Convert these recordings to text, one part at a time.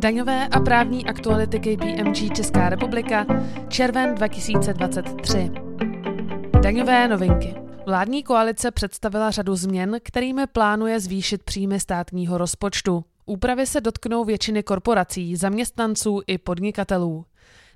Daňové a právní aktuality KPMG Česká republika, červen 2023. Daňové novinky. Vládní koalice představila řadu změn, kterými plánuje zvýšit příjmy státního rozpočtu. Úpravy se dotknou většiny korporací, zaměstnanců i podnikatelů.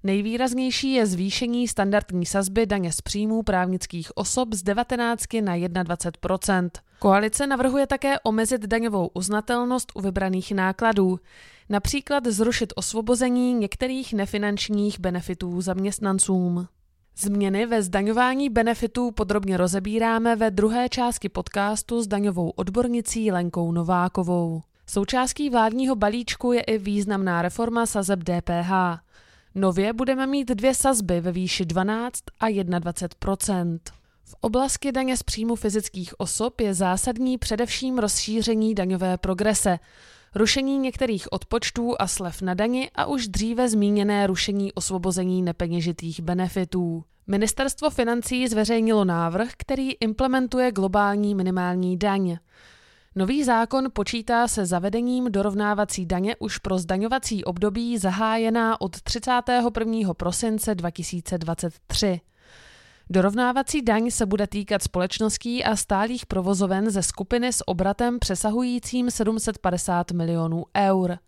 Nejvýraznější je zvýšení standardní sazby daně z příjmů právnických osob z 19 na 21% Koalice navrhuje také omezit daňovou uznatelnost u vybraných nákladů, například zrušit osvobození některých nefinančních benefitů zaměstnancům. Změny ve zdaňování benefitů podrobně rozebíráme ve druhé části podcastu s daňovou odbornicí Lenkou Novákovou. Součástí vládního balíčku je i významná reforma sazeb DPH. Nově budeme mít dvě sazby ve výši 12 a 21% V oblasti daně z příjmu fyzických osob je zásadní především rozšíření daňové progrese, rušení některých odpočtů a slev na dani a už dříve zmíněné rušení osvobození nepeněžitých benefitů. Ministerstvo financí zveřejnilo návrh, který implementuje globální minimální daň. Nový zákon počítá se zavedením dorovnávací daně už pro zdaňovací období zahájená od 31. prosince 2023. Dorovnávací daň se bude týkat společností a stálých provozoven ze skupiny s obratem přesahujícím 750 milionů eur.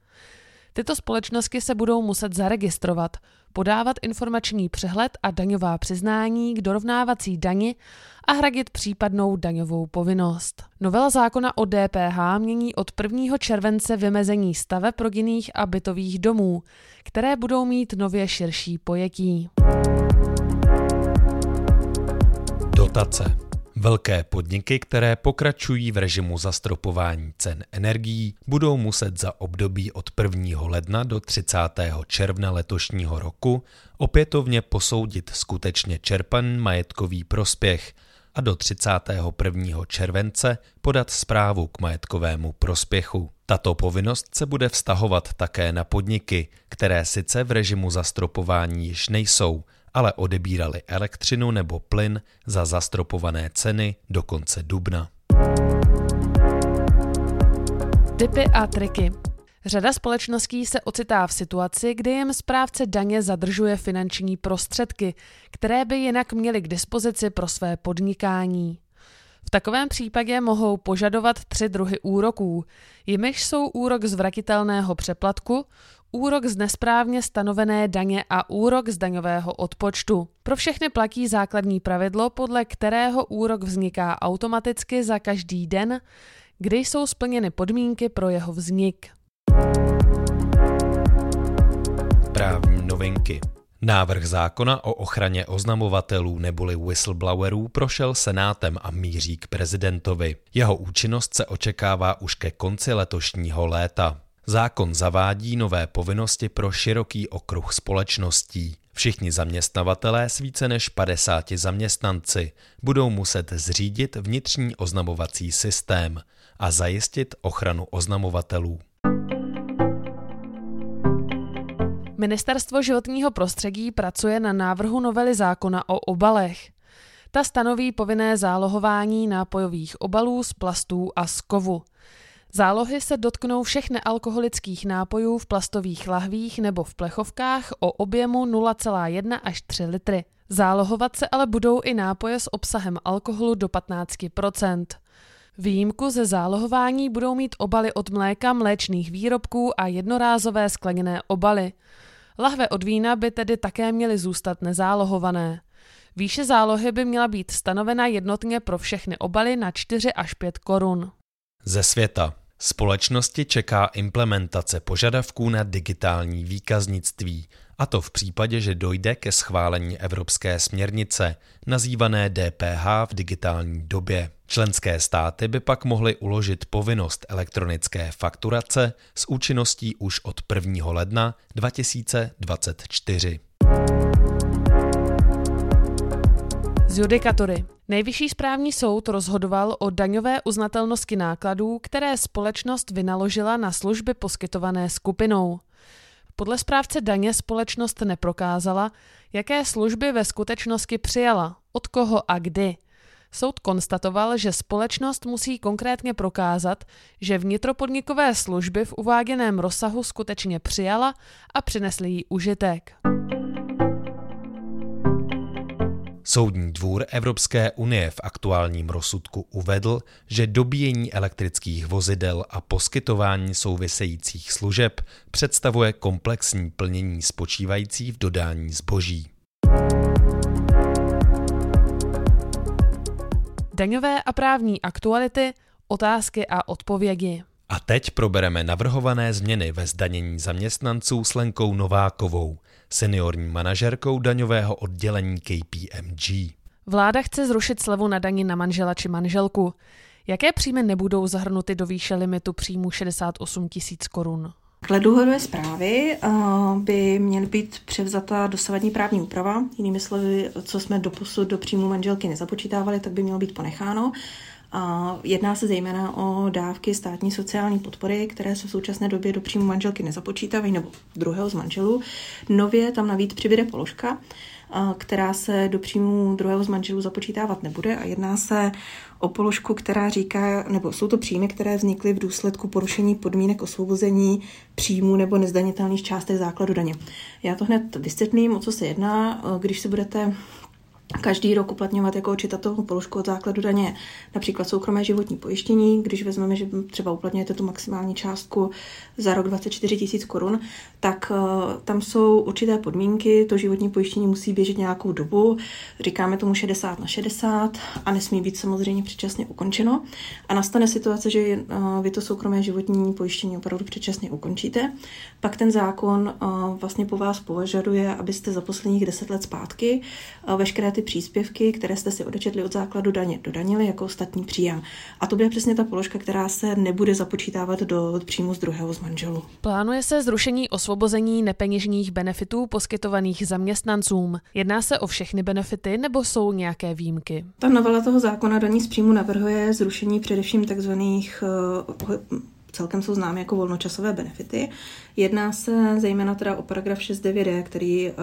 Tyto společnosti se budou muset zaregistrovat, podávat informační přehled a daňová přiznání k dorovnávací dani a hradit případnou daňovou povinnost. Novela zákona o DPH mění od 1. července vymezení staveb rodinných a bytových domů, které budou mít nově širší pojetí. Dotace. Velké podniky, které pokračují v režimu zastropování cen energií, budou muset za období od 1. ledna do 30. června letošního roku opětovně posoudit skutečně čerpaný majetkový prospěch a do 31. července podat zprávu k majetkovému prospěchu. Tato povinnost se bude vztahovat také na podniky, které sice v režimu zastropování již nejsou, ale odebírali elektřinu nebo plyn za zastropované ceny do konce dubna. Typy a triky. Řada společností se ocitá v situaci, kdy jim správce daně zadržuje finanční prostředky, které by jinak měly k dispozici pro své podnikání. V takovém případě mohou požadovat tři druhy úroků, jimiž jsou úrok z vratitelného přeplatku, úrok z nesprávně stanovené daně a úrok z daňového odpočtu. Pro všechny platí základní pravidlo, podle kterého úrok vzniká automaticky za každý den, kdy jsou splněny podmínky pro jeho vznik. Právní novinky. Návrh zákona o ochraně oznamovatelů neboli whistleblowerů prošel Senátem a míří k prezidentovi. Jeho účinnost se očekává už ke konci letošního léta. Zákon zavádí nové povinnosti pro široký okruh společností. Všichni zaměstnavatelé s více než 50 zaměstnanci budou muset zřídit vnitřní oznamovací systém a zajistit ochranu oznamovatelů. Ministerstvo životního prostředí pracuje na návrhu novely zákona o obalech. Ta stanoví povinné zálohování nápojových obalů z plastů a z kovu. Zálohy se dotknou všech nealkoholických nápojů v plastových lahvích nebo v plechovkách o objemu 0,1 až 3 litry. Zálohovat se ale budou i nápoje s obsahem alkoholu do 15 Výjimku ze zálohování budou mít obaly od mléka, mléčných výrobků a jednorázové skleněné obaly. Lahve od vína by tedy také měly zůstat nezálohované. Výše zálohy by měla být stanovena jednotně pro všechny obaly na 4 až 5 korun. Ze světa. Společnosti čeká implementace požadavků na digitální výkaznictví, a to v případě, že dojde ke schválení evropské směrnice, nazývané DPH v digitální době. Členské státy by pak mohly uložit povinnost elektronické fakturace s účinností už od 1. ledna 2024. Z judikatury. Nejvyšší správní soud rozhodoval o daňové uznatelnosti nákladů, které společnost vynaložila na služby poskytované skupinou. Podle správce daně společnost neprokázala, jaké služby ve skutečnosti přijala, od koho a kdy. Soud konstatoval, že společnost musí konkrétně prokázat, že vnitropodnikové služby v uváděném rozsahu skutečně přijala a přinesly jí užitek. Soudní dvůr Evropské unie v aktuálním rozsudku uvedl, že dobíjení elektrických vozidel a poskytování souvisejících služeb představuje komplexní plnění spočívající v dodání zboží. Daňové a právní aktuality, otázky a odpovědi. A teď probereme navrhované změny ve zdanění zaměstnanců s Lenkou Novákovou, seniorní manažerkou daňového oddělení KPMG. Vláda chce zrušit slevu na daní na manžela či manželku. Jaké příjmy nebudou zahrnuty do výše limitu příjmu 68 tisíc korun? Dle důvodové zprávy eh, by měly být převzata dosavadní právní úprava. Jinými slovy, co jsme doposud do příjmu manželky nezapočítávali, tak by mělo být ponecháno. Jedná se zejména o dávky státní sociální podpory, které se v současné době do příjmu manželky nezapočítávají, nebo druhého z manželů. Nově tam navíc přibude položka, která se do příjmu druhého z manželů započítávat nebude a jedná se o položku, která říká, nebo jsou to příjmy, které vznikly v důsledku porušení podmínek osvobození příjmu nebo nezdanitelných částek základu daně. Já to hned vysvětlím, o co se jedná. Když se budete každý rok uplatňovat jako určitatovou položku od základu daně, například soukromé životní pojištění, když vezmeme, že třeba uplatňujete tu maximální částku za rok 24 tisíc korun, tak uh, tam jsou určité podmínky, to životní pojištění musí běžet nějakou dobu, říkáme tomu 60 na 60 a nesmí být samozřejmě předčasně ukončeno. A nastane situace, že uh, vy to soukromé životní pojištění opravdu předčasně ukončíte, pak ten zákon uh, vlastně po vás považuje, abyste za posledních 10 let zpátky veškeré ty příspěvky, které jste si odečetli od základu daně, dodanili jako ostatní příjem. A to bude přesně ta položka, která se nebude započítávat do příjmu z druhého z manželů. Plánuje se zrušení osvobození nepeněžních benefitů poskytovaných zaměstnancům. Jedná se o všechny benefity nebo jsou nějaké výjimky? Ta novela toho zákona daní z příjmu navrhuje zrušení především takzvaných eh, celkem jsou známy jako volnočasové benefity. Jedná se zejména teda o paragraf 6.9d, který uh,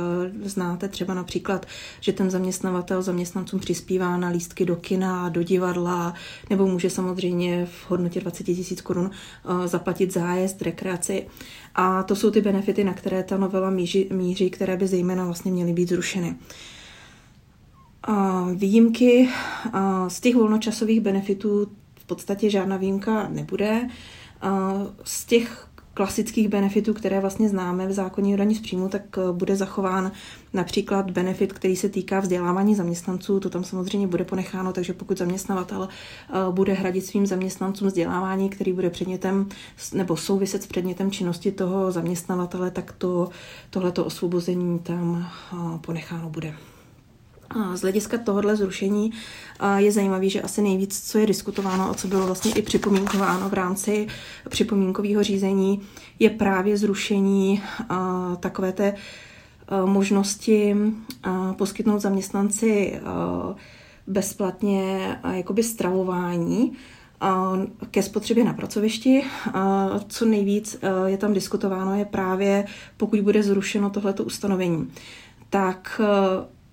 znáte třeba například, že ten zaměstnavatel zaměstnancům přispívá na lístky do kina, do divadla, nebo může samozřejmě v hodnotě 20 000 korun uh, zaplatit zájezd, rekreaci. A to jsou ty benefity, na které ta novela míří, míří které by zejména vlastně měly být zrušeny. A výjimky a z těch volnočasových benefitů v podstatě žádná výjimka nebude. Z těch klasických benefitů, které vlastně známe v zákoně o daní z příjmu, tak eh, bude zachován například benefit, který se týká vzdělávání zaměstnanců, to tam samozřejmě bude ponecháno, takže pokud zaměstnavatel eh, bude hradit svým zaměstnancům vzdělávání, který bude předmětem nebo souviset s předmětem činnosti toho zaměstnavatele, tak to, tohleto osvobození tam eh, ponecháno bude. Z hlediska tohohle zrušení je zajímavý, že asi nejvíc, co je diskutováno a co bylo vlastně i připomínkováno v rámci připomínkového řízení, je právě zrušení takové té možnosti poskytnout zaměstnanci bezplatně jakoby stravování ke spotřebě na pracovišti. Co nejvíc je tam diskutováno je právě, pokud bude zrušeno tohleto ustanovení, tak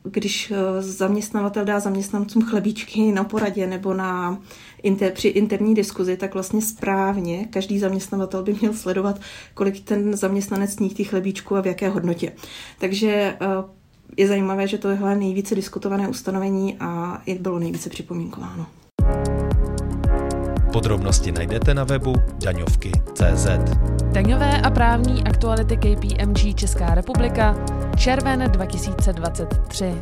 když eh, zaměstnavatel dá zaměstnancům chlebíčky na poradě nebo na inter, při interní diskuzi, tak vlastně správně každý zaměstnavatel by měl sledovat, kolik ten zaměstnanec sní těch chlebíčků a v jaké hodnotě. Takže eh, je zajímavé, že to je nejvíce diskutované ustanovení a i bylo nejvíce připomínkováno. Podrobnosti najdete na webu daňovky.cz. Daňové a právní aktuality KPMG Česká republika červen 2023.